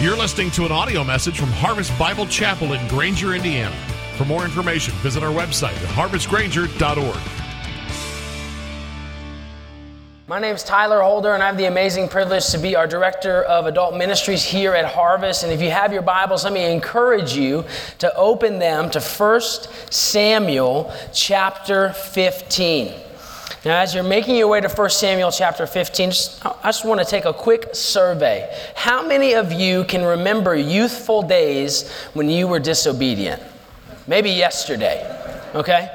You're listening to an audio message from Harvest Bible Chapel in Granger, Indiana. For more information, visit our website at harvestgranger.org. My name is Tyler Holder, and I have the amazing privilege to be our Director of Adult Ministries here at Harvest. And if you have your Bibles, let me encourage you to open them to 1 Samuel chapter 15. Now, as you're making your way to 1 Samuel chapter 15, just, I just want to take a quick survey. How many of you can remember youthful days when you were disobedient? Maybe yesterday, okay?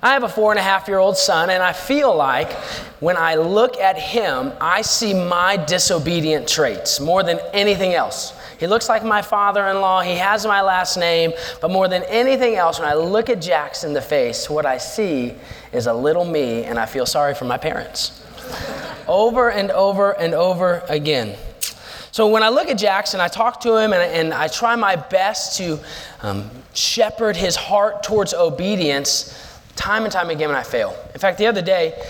I have a four and a half year old son, and I feel like when I look at him, I see my disobedient traits more than anything else. He looks like my father in law, he has my last name, but more than anything else, when I look at Jax in the face, what I see is a little me, and I feel sorry for my parents. over and over and over again. So when I look at Jackson, I talk to him and, and I try my best to um, shepherd his heart towards obedience time and time again when I fail. In fact, the other day,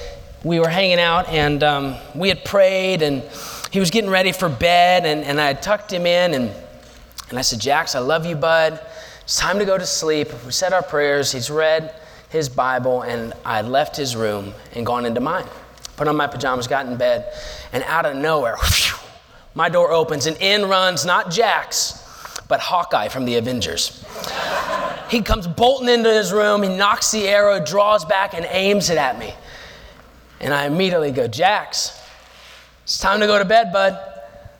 we were hanging out and um, we had prayed and he was getting ready for bed and, and I had tucked him in and, and I said, Jax, I love you, bud. It's time to go to sleep. We said our prayers. He's read his Bible and I left his room and gone into mine. Put on my pajamas, got in bed, and out of nowhere, whew, my door opens and in runs not Jax, but Hawkeye from the Avengers. He comes bolting into his room, he nocks the arrow, draws back, and aims it at me. And I immediately go, Jax, it's time to go to bed, bud.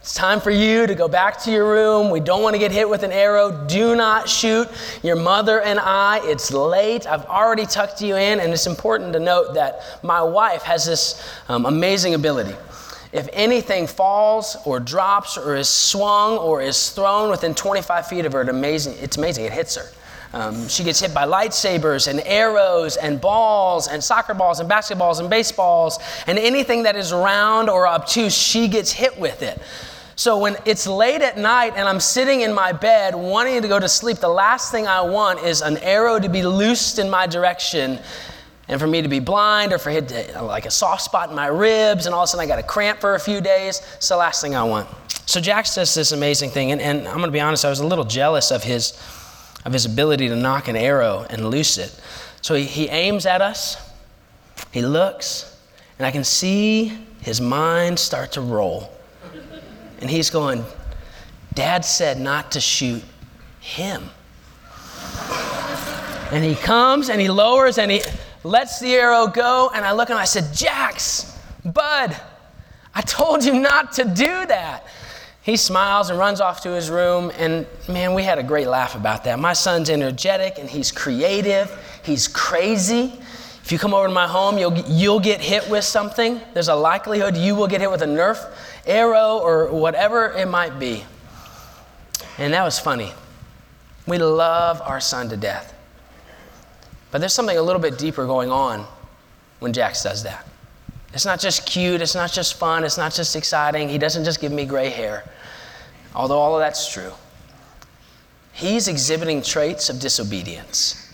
It's time for you to go back to your room. We don't want to get hit with an arrow. Do not shoot your mother and I. It's late. I've already tucked you in, and it's important to note that my wife has this um, amazing ability. If anything falls or drops or is swung or is thrown within 25 feet of her, amazing, it's amazing. It hits her. Um, she gets hit by lightsabers and arrows and balls and soccer balls and basketballs and baseballs and anything that is round or obtuse, she gets hit with it. So when it's late at night and I'm sitting in my bed wanting to go to sleep, the last thing I want is an arrow to be loosed in my direction and for me to be blind or for hit to, like a soft spot in my ribs and all of a sudden I got a cramp for a few days. It's the last thing I want. So Jax does this amazing thing, and, and I'm to be honest, I was a little jealous of his of his ability to nock an arrow and loose it. So he, he aims at us, he looks, and I can see his mind start to roll. And he's going, Dad said not to shoot him. And he comes and he lowers and he lets the arrow go. And I look and I said, Jax, bud, I told you not to do that. He smiles and runs off to his room, and man, we had a great laugh about that. My son's energetic and he's creative, he's crazy. If you come over to my home, you'll, you'll get hit with something. There's a likelihood you will get hit with a Nerf arrow or whatever it might be. And that was funny. We love our son to death. But there's something a little bit deeper going on when Jax does that. It's not just cute, it's not just fun, it's not just exciting. He doesn't just give me gray hair, although all of that's true. He's exhibiting traits of disobedience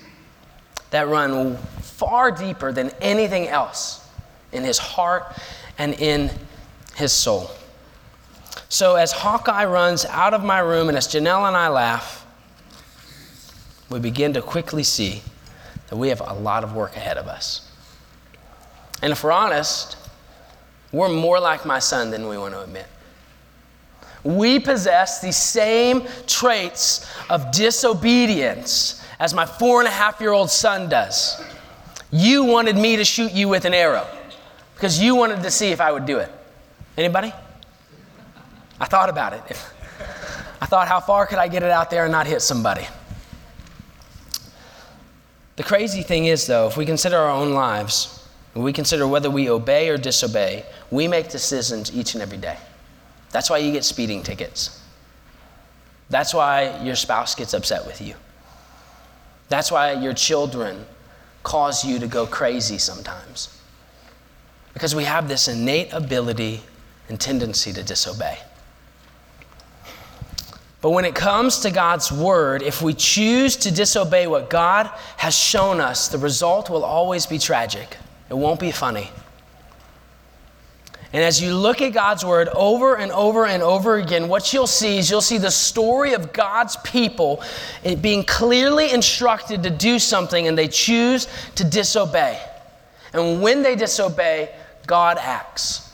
that run far deeper than anything else in his heart and in his soul. So, as Hawkeye runs out of my room and as Janelle and I laugh, we begin to quickly see that we have a lot of work ahead of us. And if we're honest, we're more like my son than we want to admit. We possess the same traits of disobedience as my four and a half year old son does. You wanted me to shoot you with an arrow because you wanted to see if I would do it. Anybody? I thought about it. I thought, how far could I get it out there and not hit somebody? The crazy thing is, though, if we consider our own lives, we consider whether we obey or disobey, we make decisions each and every day. That's why you get speeding tickets. That's why your spouse gets upset with you. That's why your children cause you to go crazy sometimes. Because we have this innate ability and tendency to disobey. But when it comes to God's word, if we choose to disobey what God has shown us, the result will always be tragic. It won't be funny. And as you look at God's word over and over and over again, what you'll see is you'll see the story of God's people being clearly instructed to do something and they choose to disobey. And when they disobey, God acts.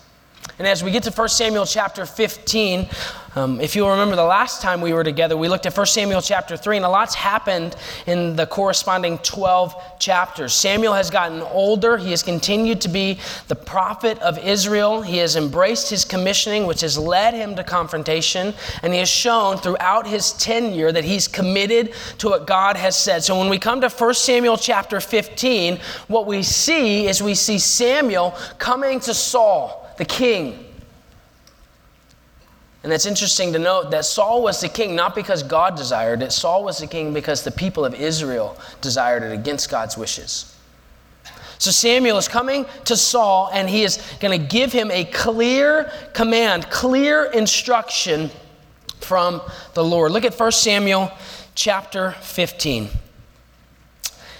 And as we get to 1 Samuel chapter 15, um, if you'll remember the last time we were together, we looked at 1 Samuel chapter 3, and a lot's happened in the corresponding 12 chapters. Samuel has gotten older. He has continued to be the prophet of Israel. He has embraced his commissioning, which has led him to confrontation, and he has shown throughout his tenure that he's committed to what God has said. So when we come to 1 Samuel chapter 15, what we see is we see Samuel coming to Saul, the king and it's interesting to note that Saul was the king not because God desired it, Saul was the king because the people of Israel desired it against God's wishes. So Samuel is coming to Saul and he is going to give him a clear command, clear instruction from the Lord. Look at 1 Samuel chapter 15.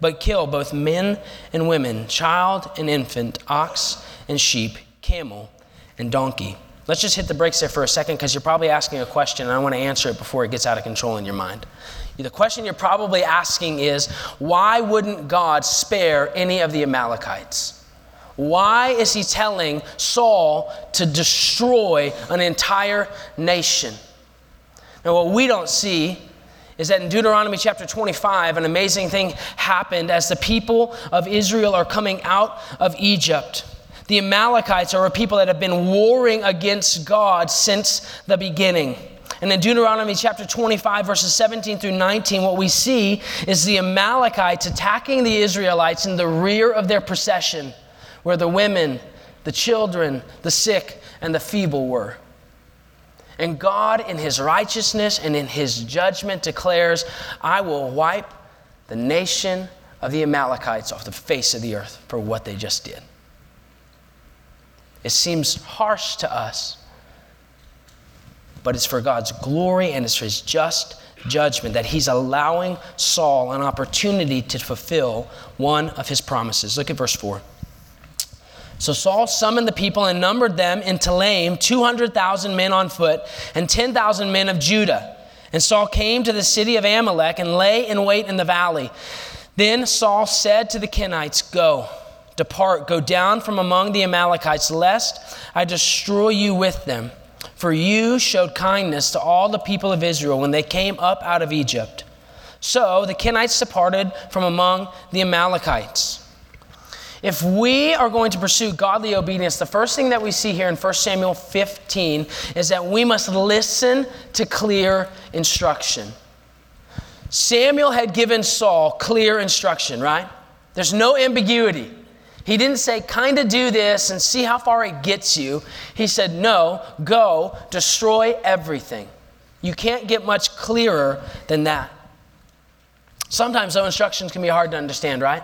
but kill both men and women, child and infant, ox and sheep, camel and donkey. Let's just hit the brakes there for a second because you're probably asking a question and I want to answer it before it gets out of control in your mind. The question you're probably asking is why wouldn't God spare any of the Amalekites? Why is he telling Saul to destroy an entire nation? Now, what we don't see is that in Deuteronomy chapter 25, an amazing thing happened as the people of Israel are coming out of Egypt. The Amalekites are a people that have been warring against God since the beginning. And in Deuteronomy chapter 25, verses 17 through 19, what we see is the Amalekites attacking the Israelites in the rear of their procession, where the women, the children, the sick, and the feeble were. And God, in his righteousness and in his judgment, declares, I will wipe the nation of the Amalekites off the face of the earth for what they just did. It seems harsh to us, but it's for God's glory and it's for His just judgment that He's allowing Saul an opportunity to fulfill one of His promises. Look at verse 4. So Saul summoned the people and numbered them in Telaim, 200,000 men on foot and 10,000 men of Judah. And Saul came to the city of Amalek and lay in wait in the valley. Then Saul said to the Kenites, Go Depart, go down from among the Amalekites, lest I destroy you with them. For you showed kindness to all the people of Israel when they came up out of Egypt. So the Kenites departed from among the Amalekites. If we are going to pursue godly obedience, the first thing that we see here in 1 Samuel 15 is that we must listen to clear instruction. Samuel had given Saul clear instruction, right? There's no ambiguity. He didn't say, kind of do this and see how far it gets you. He said, no, go, destroy everything. You can't get much clearer than that. Sometimes, though, instructions can be hard to understand, right?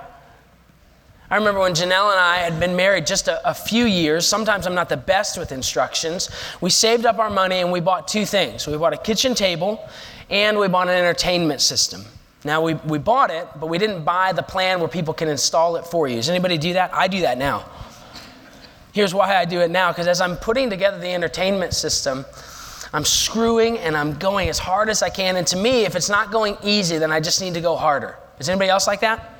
I remember when Janelle and I had been married just a, a, few years. Sometimes I'm not the best with instructions. We saved up our money and we bought two things we bought a kitchen table and we bought an entertainment system. Now, we, we bought it, but we didn't buy the plan where people can install it for you. Does anybody do that? I do that now. Here's why I do it now because as I'm putting together the entertainment system, I'm screwing and I'm going as hard as I can. And to me, if it's not going easy, then I just need to go harder. Is anybody else like that?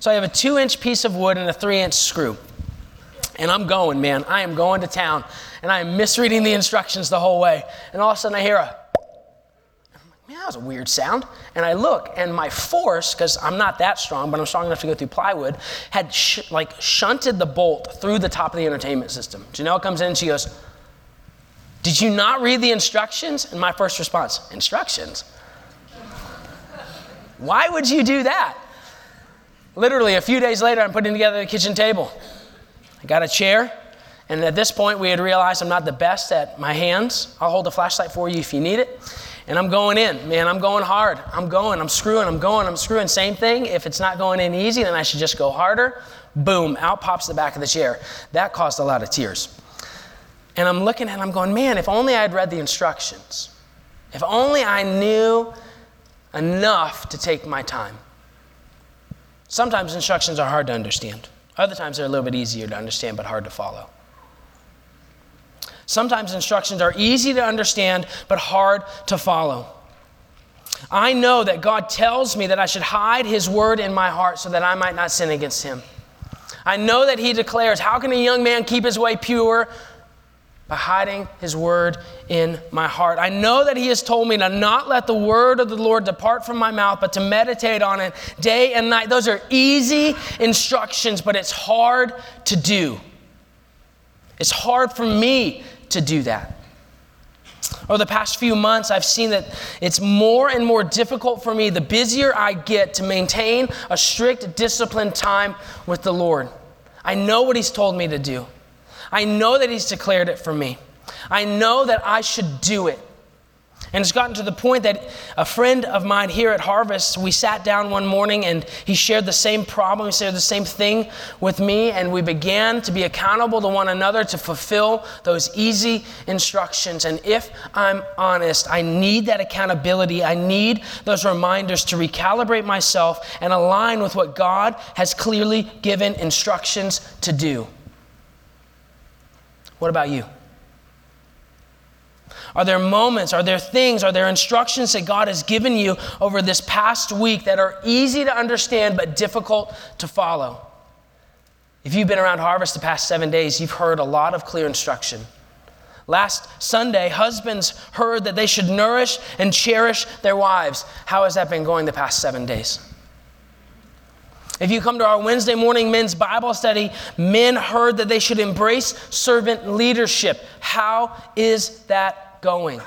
So I have a two inch piece of wood and a three inch screw. And I'm going, man. I am going to town. And I am misreading the instructions the whole way. And all of a sudden I hear a man, that was a weird sound. And I look, and my force, because I'm not that strong, but I'm strong enough to go through plywood, had sh- like shunted the bolt through the top of the entertainment system. Janelle comes in she goes, Did you not read the instructions? And my first response, Instructions? Why would you do that? Literally, a few days later, I'm putting together the kitchen table. I got a chair And at this point, we had realized I'm not the best at my hands. I'll hold the flashlight for you if you need it. And I'm going in, man, I'm going hard. I'm going, I'm screwing, I'm going, I'm screwing. Same thing. If it's not going in easy, then I should just go harder. Boom, out pops the back of the chair. That caused a lot of tears. And I'm looking at it, I'm going, man, if only I had read the instructions. If only I knew enough to take my time. Sometimes instructions are hard to understand. Other times they're a little bit easier to understand but hard to follow. Sometimes instructions are easy to understand but hard to follow. I know that God tells me that I should hide His word in my heart so that I might not sin against Him. I know that He declares, How can a young man keep his way pure? By hiding His word in my heart. I know that He has told me to not let the word of the Lord depart from my mouth, but to meditate on it day and night. Those are easy instructions, but it's hard to do. It's hard for me to do that. Over the past few months, I've seen that it's more and more difficult for me the busier I get to maintain a strict, disciplined time with the Lord. I know what He's told me to do, I know that He's declared it for me. I know that I should do it. And it's gotten to the point that a friend of mine here at Harvest, we sat down one morning and he shared the same problem, he shared the same thing with me, and we began to be accountable to one another to fulfill those easy instructions. And if I'm honest, I need that accountability. I need those reminders to recalibrate myself and align with what God has clearly given instructions to do. What about you? Are there moments, are there things, are there instructions that God has given you over this past week that are easy to understand but difficult to follow? If you've been around Harvest the past seven days, you've heard a lot of clear instruction. Last Sunday, husbands heard that they should nourish and cherish their wives. How has that been going the past seven days? If you come to our Wednesday morning men's Bible study, men heard that they should embrace servant leadership. How is that going.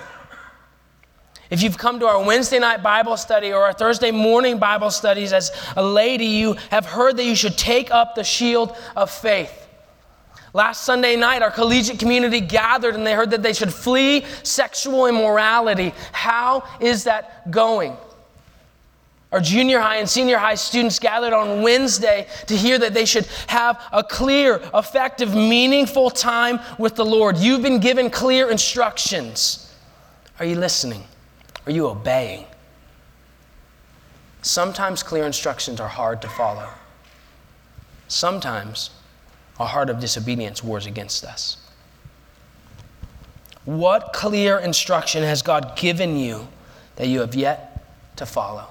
If you've come to our Wednesday night Bible study or our Thursday morning Bible studies as a lady, you have heard that you should take up the shield of faith. Last Sunday night, our collegiate community gathered and they heard that they should flee sexual immorality. How is that going? Our junior high and senior high students gathered on Wednesday to hear that they should have a clear, effective, meaningful time with the Lord. You've been given clear instructions. Are you listening? Are you obeying? Sometimes clear instructions are hard to follow. Sometimes a heart of disobedience wars against us. What clear instruction has God given you that you have yet to follow?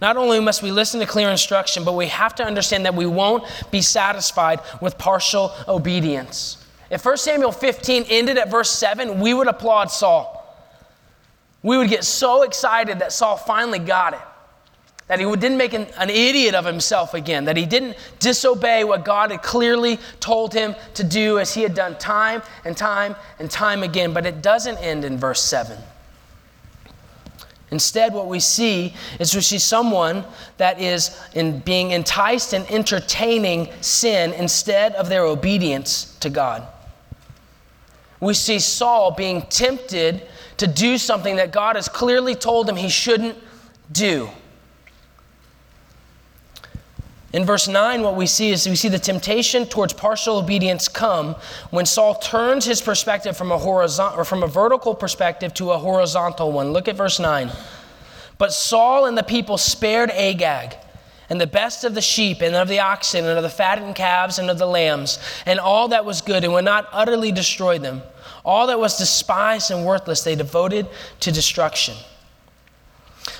Not only must we listen to clear instruction, but we have to understand that we won't be satisfied with partial obedience. If 1 Samuel 15 ended at verse 7, we would applaud Saul. We would get so excited that Saul finally got it. That he didn't make an, an, idiot of himself again, that he didn't disobey what God had clearly told him to do as he had done time and time and time again. But it doesn't end in verse 7. Instead, what we see is we see someone that is in being enticed and entertaining sin instead of their obedience to God. We see Saul being tempted to do something that God has clearly told him he shouldn't do. In verse 9, what we see is we see the temptation towards partial obedience come when Saul turns his perspective from a horizontal or from a vertical perspective to a horizontal one. Look at verse 9. But Saul and the people spared Agag and the best of the sheep and of the oxen and of the fattened calves and of the lambs and all that was good and would not utterly destroy them. All that was despised and worthless they devoted to destruction.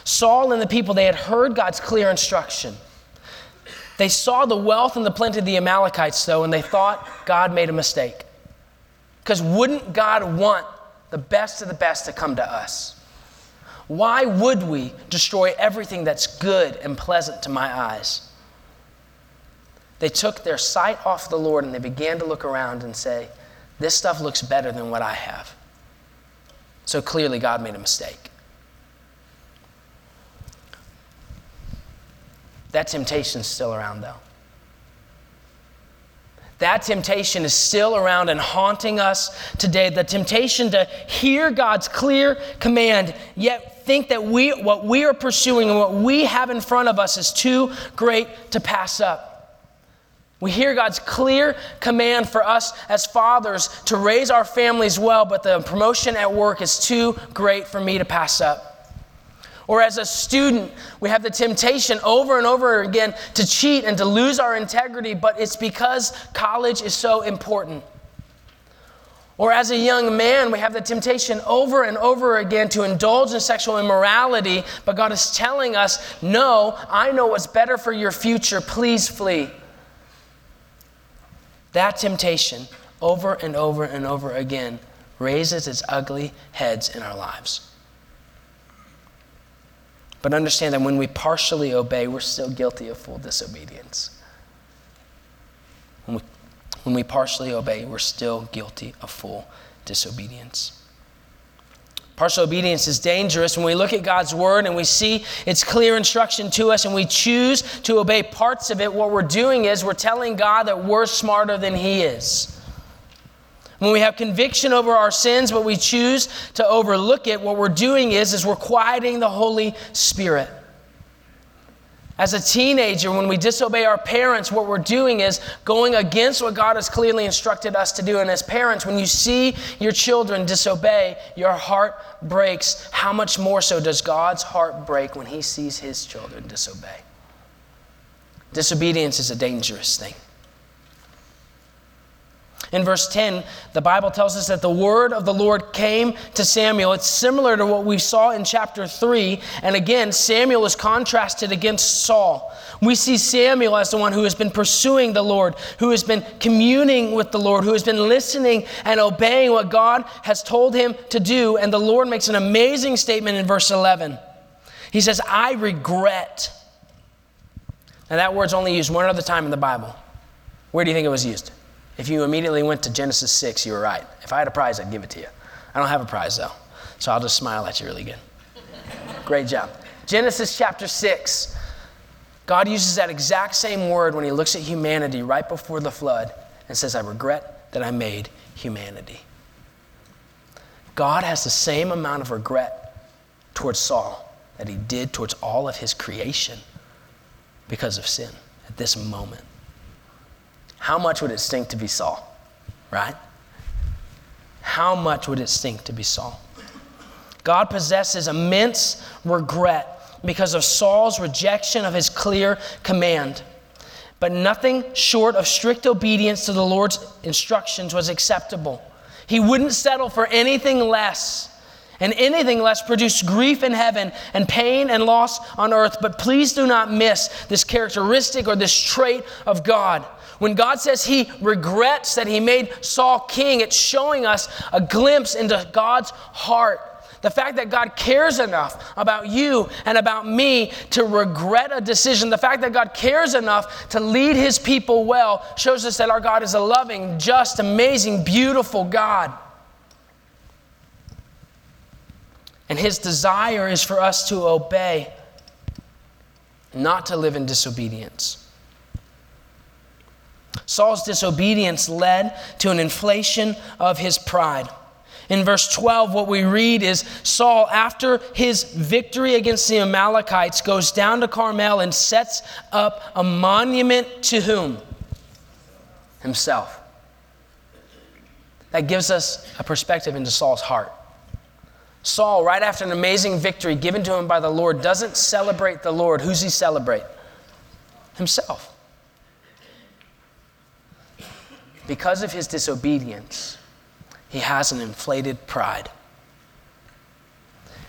Saul and the people, they had heard God's clear instruction. They saw the wealth and the plenty of the Amalekites, though, and they thought God made a mistake. Because wouldn't God want the best of the best to come to us? Why would we destroy everything that's good and pleasant to my eyes? They took their sight off the Lord and they began to look around and say, This stuff looks better than what I have. So clearly, God made a mistake. That temptation's still around, though. That temptation is still around and haunting us today. The temptation to hear God's clear command, yet think that we, what we are pursuing and what we have in front of us is too great to pass up. We hear God's clear command for us as fathers to raise our families well, but the promotion at work is too great for me to pass up. Or as a student, we have the temptation over and over again to cheat and to lose our integrity, but it's because college is so important. Or as a young man, we have the temptation over and over again to indulge in sexual immorality, but God is telling us, No, I know what's better for your future. Please flee. That temptation, over and over and over again, raises its ugly heads in our lives. But understand that when we partially obey, we're still guilty of full disobedience. When we, when we partially obey, we're still guilty of full disobedience. Partial obedience is dangerous when we look at God's word and we see its clear instruction to us and we choose to obey parts of it. What we're doing is we're telling God that we're smarter than He is. When we have conviction over our sins, but we choose to overlook it, what we're doing is, is we're quieting the Holy Spirit. As a teenager, when we disobey our parents, what we're doing is going against what God has clearly instructed us to do. And as parents, when you see your children disobey, your heart breaks. How much more so does God's heart break when He sees His children disobey? Disobedience is a dangerous thing. In verse 10, the Bible tells us that the word of the Lord came to Samuel. It's similar to what we saw in chapter 3. And again, Samuel is contrasted against Saul. We see Samuel as the one who has been pursuing the Lord, who has been communing with the Lord, who has been listening and obeying what God has told him to do. And the Lord makes an amazing statement in verse 11. He says, I regret. Now, that word's only used one other time in the Bible. Where do you think it was used? If you immediately went to Genesis 6, you were right. If I had a prize, I'd give it to you. I don't have a prize, though, so I'll just smile at you really good. Great job. Genesis chapter 6. God uses that exact same word when he looks at humanity right before the flood and says, I regret that I made humanity. God has the same amount of regret towards Saul that he did towards all of his creation because of sin at this moment how much would it stink to be Saul? Right? How much would it stink to be Saul? God possesses immense regret because of Saul's rejection of his clear command. But nothing short of strict obedience to the Lord's instructions was acceptable. He wouldn't settle for anything less. And anything less produced grief in heaven and pain and loss on earth. But please do not miss this characteristic or this trait of God. When God says he regrets that he made Saul king, it's showing us a glimpse into God's heart. The fact that God cares enough about you and about me to regret a decision, the fact that God cares enough to lead his people well, shows us that our God is a loving, just, amazing, beautiful God. And his desire is for us to obey, not to live in disobedience. Saul's disobedience led to an inflation of his pride. In verse 12, what we read is Saul, after his victory against the Amalekites, goes down to Carmel and sets up a monument to whom? Himself. That gives us a perspective into Saul's heart. Saul, right after an amazing victory given to him by the Lord, doesn't celebrate the Lord. Who's he celebrate? Himself. Because of his disobedience, he has an inflated pride.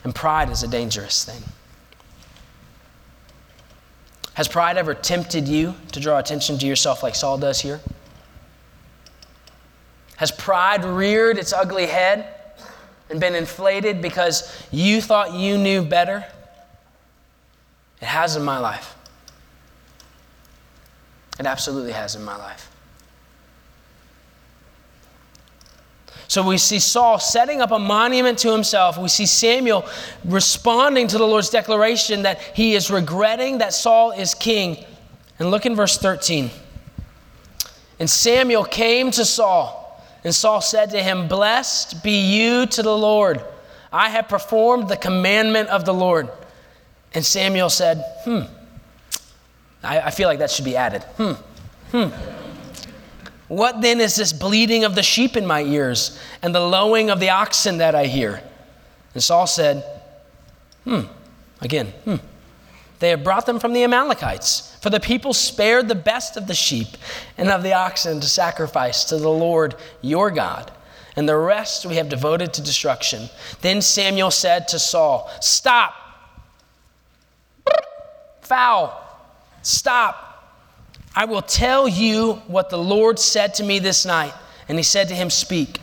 And pride is a dangerous thing. Has pride ever tempted you to draw attention to yourself like Saul does here? Has pride reared its ugly head and been inflated because you thought you knew better? It has in my life. It absolutely has in my life. So we see Saul setting up a monument to himself. We see Samuel responding to the Lord's declaration that he is regretting that Saul is king. And look in verse 13. And Samuel came to Saul, and Saul said to him, Blessed be you to the Lord. I have performed the commandment of the Lord. And Samuel said, Hmm. I, I feel like that should be added. Hmm. Hmm. What then is this bleating of the sheep in my ears and the lowing of the oxen that I hear? And Saul said, Hmm, again, hmm. They have brought them from the Amalekites, for the people spared the best of the sheep and of the oxen to sacrifice to the Lord your God, and the rest we have devoted to destruction. Then Samuel said to Saul, Stop! Foul! Stop! I will tell you what the Lord said to me this night. And he said to him, Speak.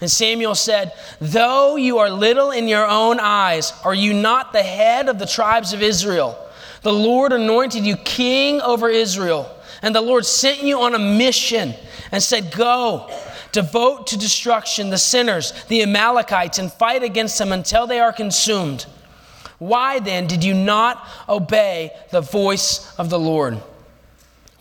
And Samuel said, Though you are little in your own eyes, are you not the head of the tribes of Israel? The Lord anointed you king over Israel. And the Lord sent you on a mission and said, Go, devote to destruction the sinners, the Amalekites, and fight against them until they are consumed. Why then did you not obey the voice of the Lord?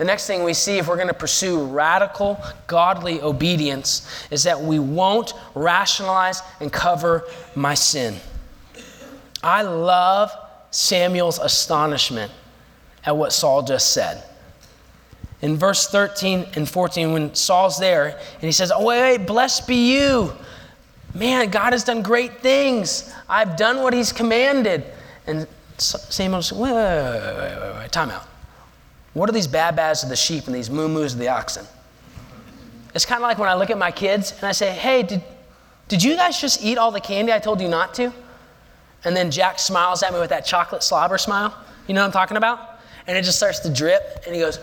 The next thing we see if we're going to pursue radical, godly obedience is that we won't rationalize and cover my sin. I love Samuel's astonishment at what Saul just said. In verse 13 and 14, when Saul's there and he says, Oh, wait, wait, blessed be you. Man, God has done great things. I've done what he's commanded. And Samuel wait, wait, wait, wait, wait, wait, time out. What are these babas of the sheep and these moo moos of the oxen? It's kind of like when I look at my kids and I say, hey, did, did you guys just eat all the candy I told you not to? And then Jax smiles at me with that chocolate slobber smile. You know what I'm talking about? And it just starts to drip. And he goes,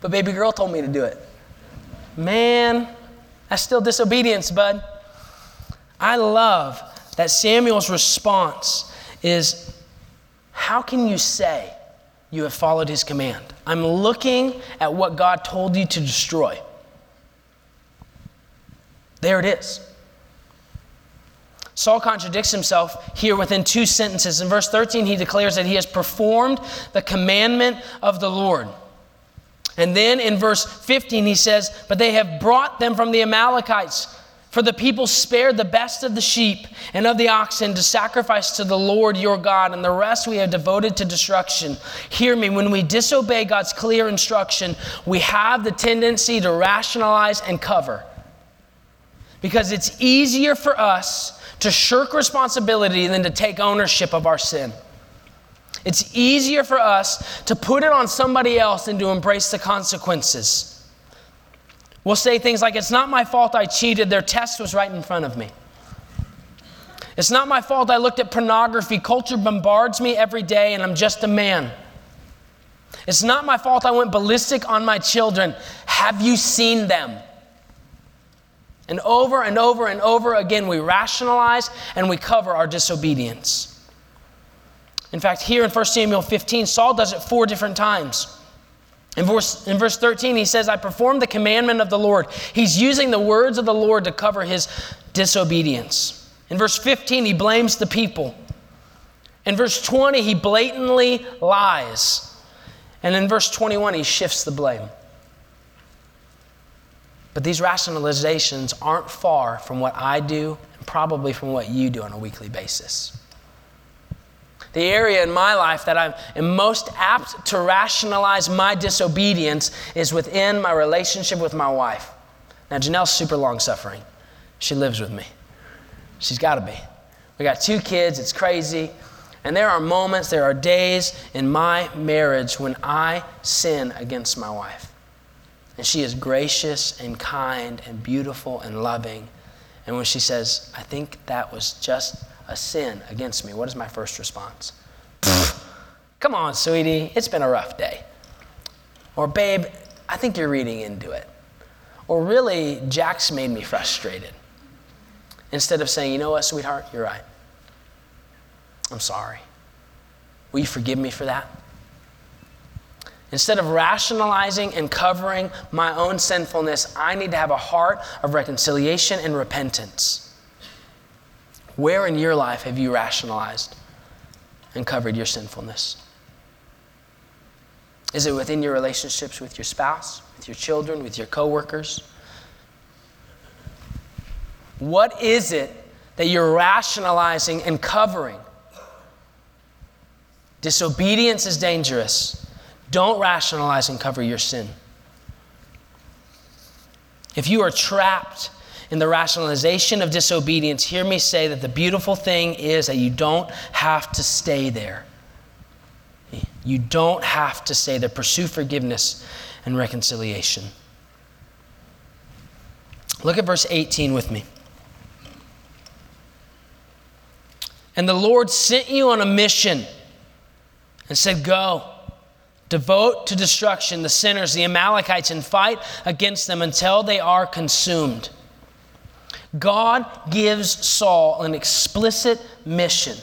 but baby girl told me to do it. Man, that's still disobedience, bud. I love that Samuel's response is, how can you say you have followed his command. I'm looking at what God told you to destroy. There it is. Saul contradicts himself here within two sentences. In verse 13, he declares that he has performed the commandment of the Lord. And then in verse 15, he says, But they have brought them from the Amalekites for the people spared the best of the sheep and of the oxen to sacrifice to the Lord your God, and the rest we have devoted to destruction. Hear me, when we disobey God's clear instruction, we have the tendency to rationalize and cover. Because it's easier for us to shirk responsibility than to take ownership of our sin. It's easier for us to put it on somebody else than to embrace the consequences. We'll say things like, It's not my fault I cheated, their test was right in front of me. It's not my fault I looked at pornography. Culture bombards me every day, and I'm just a man. It's not my fault I went ballistic on my children. Have you seen them? And over and over and over again, we rationalize and we cover our disobedience. In fact, here in 1 Samuel 15, Saul does it four different times. In verse, in verse 13, he says, I performed the commandment of the Lord. He's using the words of the Lord to cover his disobedience. In verse 15, he blames the people. In verse 20, he blatantly lies. And in verse 21, he shifts the blame. But these rationalizations aren't far from what I do and probably from what you do on a weekly basis. The area in my life that I am most apt to rationalize my disobedience is within my relationship with my wife. Now, Janelle's super long suffering. She lives with me. She's got to be. We got two kids, it's crazy. And there are moments, there are days in my marriage when I sin against my wife. And she is gracious and kind and beautiful and loving. And when she says, I think that was just a sin against me, what is my first response? Come on, sweetie, it's been a rough day. Or, babe, I think you're reading into it. Or, really, Jack's made me frustrated. Instead of saying, you know what, sweetheart, you're right. I'm sorry. Will you forgive me for that? Instead of rationalizing and covering my own sinfulness, I need to have a heart of reconciliation and repentance. Where in your life have you rationalized and covered your sinfulness? Is it within your relationships with your spouse, with your children, with your coworkers? What is it that you're rationalizing and covering? Disobedience is dangerous. Don't rationalize and cover your sin. If you are trapped in the rationalization of disobedience, hear me say that the beautiful thing is that you don't have to stay there. You don't have to stay there. Pursue forgiveness and reconciliation. Look at verse 18 with me. And the Lord sent you on a mission and said, Go, devote to destruction the sinners, the Amalekites, and fight against them until they are consumed. God gives Saul an explicit mission.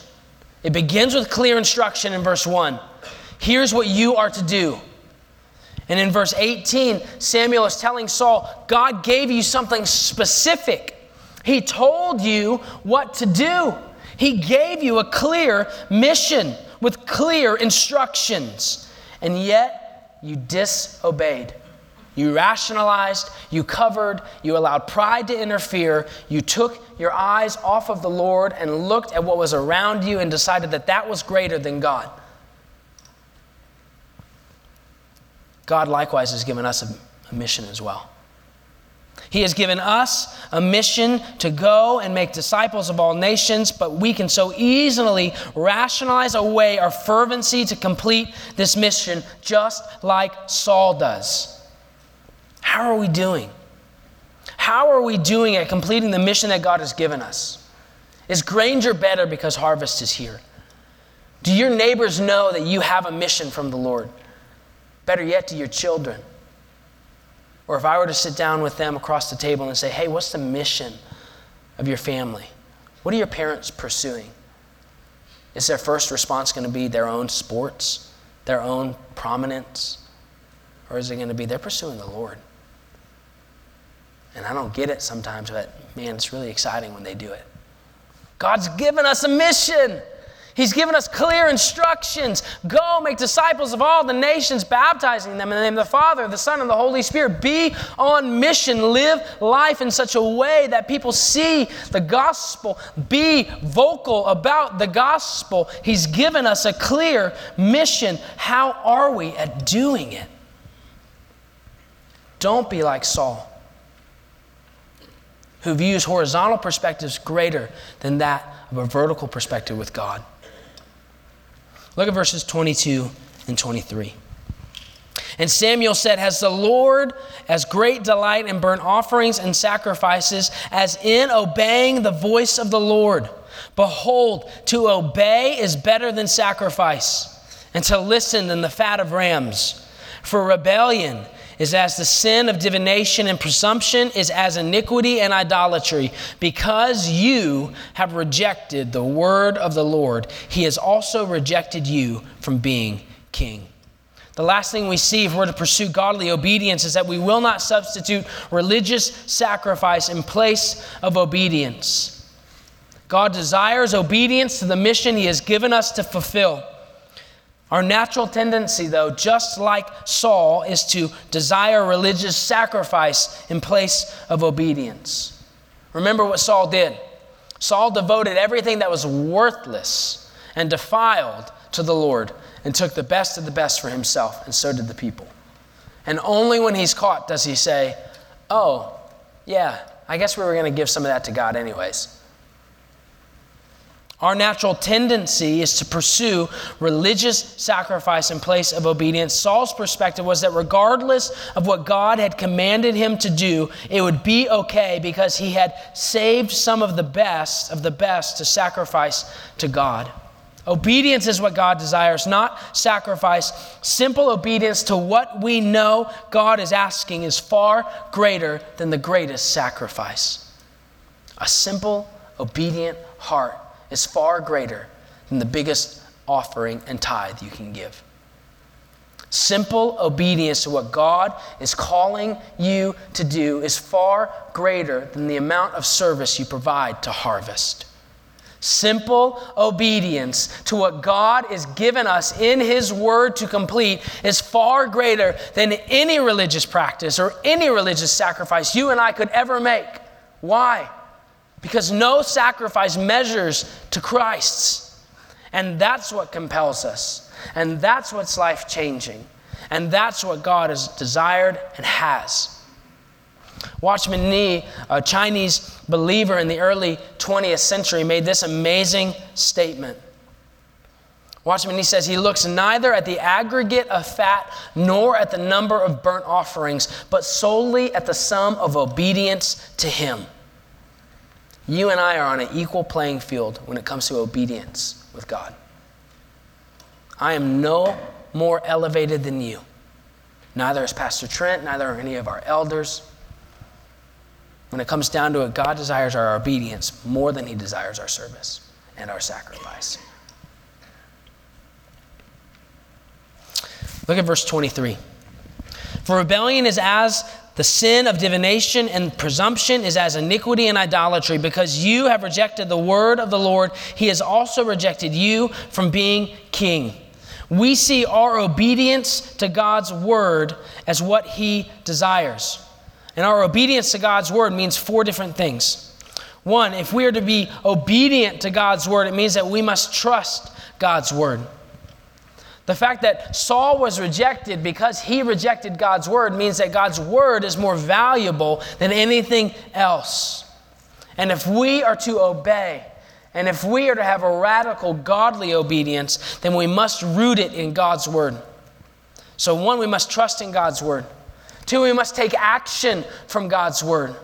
It begins with clear instruction in verse 1. Here's what you are to do. And in verse 18, Samuel is telling Saul, God gave you something specific. He told you what to do. He gave you a clear mission with clear instructions, and yet you disobeyed. You rationalized, you covered, you allowed pride to interfere, you took your eyes off of the Lord and looked at what was around you and decided that that was greater than God. God likewise has given us a, a mission as well. He has given us a mission to go and make disciples of all nations, but we can so easily rationalize away our fervency to complete this mission, just like Saul does. How are we doing? How are we doing at completing the mission that God has given us? Is Granger better because harvest is here? Do your neighbors know that you have a mission from the Lord? Better yet, to your children. Or if I were to sit down with them across the table and say, hey, what's the mission of your family? What are your parents pursuing? Is their first response going to be their own sports, their own prominence? Or is it going to be they're pursuing the Lord? And I don't get it sometimes, but man, it's really exciting when they do it. God's given us a mission. He's given us clear instructions. Go make disciples of all the nations, baptizing them in the name of the Father, the Son, and the Holy Spirit. Be on mission. Live life in such a way that people see the gospel. Be vocal about the gospel. He's given us a clear mission. How are we at doing it? Don't be like Saul, who views horizontal perspectives greater than that of a vertical perspective with God. Look at verses 22 and 23. And Samuel said, Has the Lord as great delight in burnt offerings and sacrifices as in obeying the voice of the Lord? Behold, to obey is better than sacrifice, and to listen than the fat of rams. For rebellion is as the sin of divination and presumption is as iniquity and idolatry. Because you have rejected the word of the Lord, he has also rejected you from being king. The last thing we see if we're to pursue godly obedience is that we will not substitute religious sacrifice in place of obedience. God desires obedience to the mission He has given us to fulfill. Our natural tendency, though, just like Saul, is to desire religious sacrifice in place of obedience. Remember what Saul did. Saul devoted everything that was worthless and defiled to the Lord and took the best of the best for himself, and so did the people. And only when he's caught does he say, Oh, yeah, I guess we were going to give some of that to God, anyways. Our natural tendency is to pursue religious sacrifice in place of obedience. Saul's perspective was that regardless of what God had commanded him to do, it would be okay because he had saved some of the best of the best to sacrifice to God. Obedience is what God desires, not sacrifice. Simple obedience to what we know God is asking is far greater than the greatest sacrifice. A simple, obedient heart is far greater than the biggest offering and tithe you can give. Simple obedience to what God is calling you to do is far greater than the amount of service you provide to harvest. Simple obedience to what God has given us in His Word to complete is far greater than any religious practice or any religious sacrifice you and I could ever make. Why? Because no sacrifice measures to Christ's. And that's what compels us. And that's what's life changing. And that's what God has desired and has. Watchman Nee, a Chinese believer in the early 20th century, made this amazing statement. Watchman Nee says he looks neither at the aggregate of fat nor at the number of burnt offerings, but solely at the sum of obedience to him. You and I are on an equal playing field when it comes to obedience with God. I am no more elevated than you. Neither is Pastor Trent, neither are any of our elders. When it comes down to it, God desires our obedience more than He desires our service and our sacrifice. Look at verse 23. For rebellion is as the sin of divination and presumption is as iniquity and idolatry. Because you have rejected the word of the Lord, he has also rejected you from being king. We see our obedience to God's word as what he desires. And our obedience to God's word means four different things. One, if we are to be obedient to God's word, it means that we must trust God's word. The fact that Saul was rejected because he rejected God's word means that God's word is more valuable than anything else. And if we are to obey, and if we are to have a radical godly obedience, then we must root it in God's word. So, one, we must trust in God's word. Two, we must take action from God's word.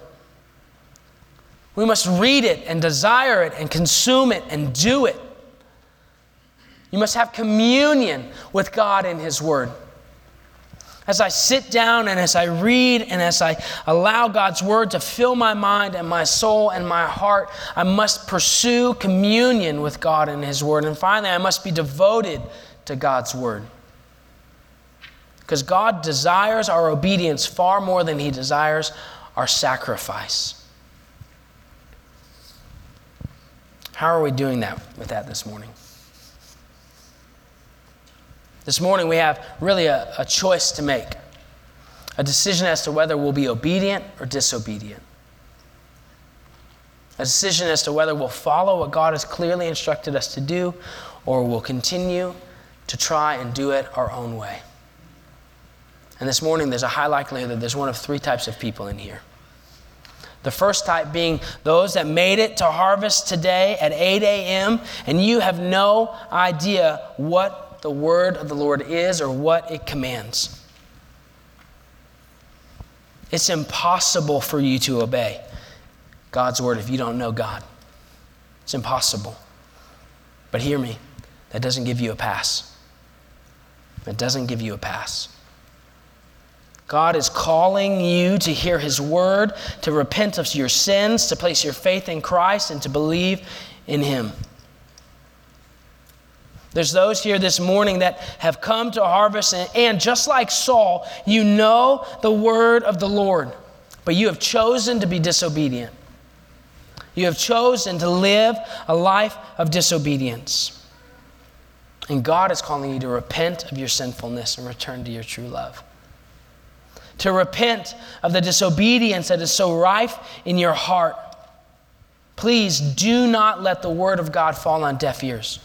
We must read it and desire it and consume it and do it. You must have communion with God in His Word. As I sit down and as I read and as I allow God's Word to fill my mind and my soul and my heart, I must pursue communion with God in His Word. And finally, I must be devoted to God's Word. Because God desires our obedience far more than He desires our sacrifice. How are we doing that with that this morning? This morning, we have really a, a choice to make a decision as to whether we'll be obedient or disobedient. A decision as to whether we'll follow what God has clearly instructed us to do or we'll continue to try and do it our own way. And this morning, there's a high likelihood that there's one of three types of people in here. The first type being those that made it to harvest today at 8 a.m., and you have no idea what the word of the Lord is or what it commands. It's impossible for you to obey God's word if you don't know God. It's impossible. But hear me, that doesn't give you a pass. That doesn't give you a pass. God is calling you to hear His word, to repent of your sins, to place your faith in Christ, and to believe in Him. There's those here this morning that have come to harvest, and, and, just like Saul, you know the word of the Lord, but you have chosen to be disobedient. You have chosen to live a life of disobedience. And God is calling you to repent of your sinfulness and return to your true love to repent of the disobedience that is so rife in your heart. Please do not let the Word of God fall on deaf ears.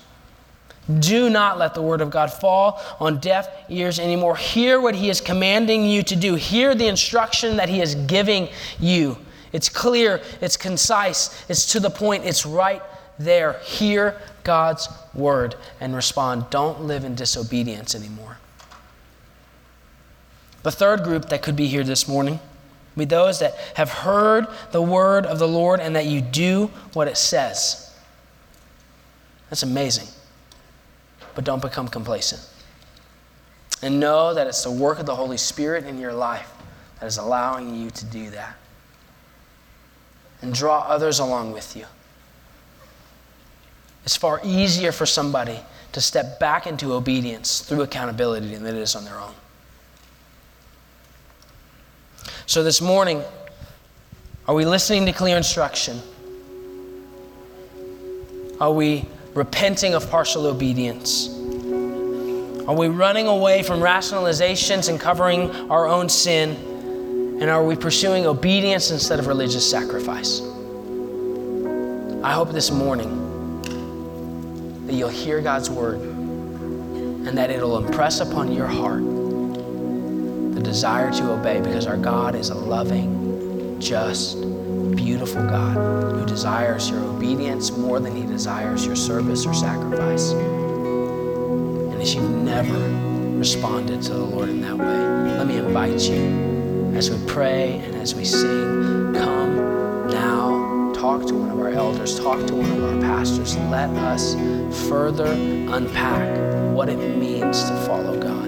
Do not let the Word of God fall on deaf ears anymore. Hear what He is commanding you to do. Hear the instruction that He is giving you. It's clear, it's concise, it's to the point, it's right there. Hear God's Word and respond. Don't live in disobedience anymore. The third group that could be here this morning be those that have heard the word of the Lord and that you do what it says. That's amazing. But don't become complacent. And know that it's the work of the Holy Spirit in your life that is allowing you to do that. And draw others along with you. It's far easier for somebody to step back into obedience through accountability than it is on their own. So this morning, are we listening to clear instruction? Are we repenting of partial obedience? Are we running away from rationalizations and covering our own sin? And are we pursuing obedience instead of religious sacrifice? I hope this morning that you'll hear God's word and that it'll impress upon your heart the desire to obey because our God is a loving, just, beautiful God who desires your obedience more than he desires your service or sacrifice. And if you've never responded to the Lord in that way, let me invite you as we pray and as we sing, come now, talk to one of our elders, talk to one of our pastors. Let us further unpack what it means to follow God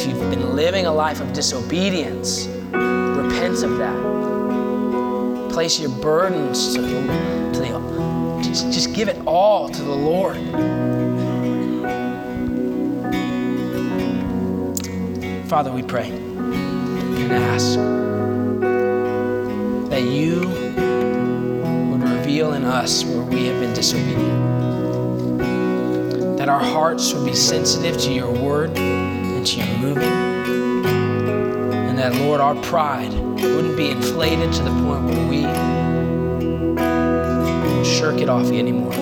if you've been living a life of disobedience, repent of that. Place your burdens to the, to the just, just give it all to the Lord. Father, we pray and ask that you would reveal in us where we have been disobedient. That our hearts would be sensitive to your word and to your moving. And that, Lord, our pride wouldn't be inflated to the point where we shirk it off anymore.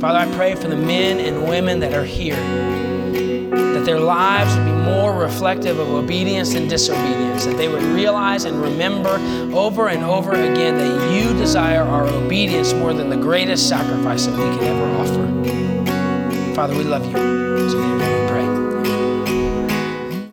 Father, I pray for the men and women that are here, that their lives would be more reflective of obedience and disobedience, that they would realize and remember over and over again that you desire our obedience more than the greatest sacrifice that we can ever offer. Father, we love you.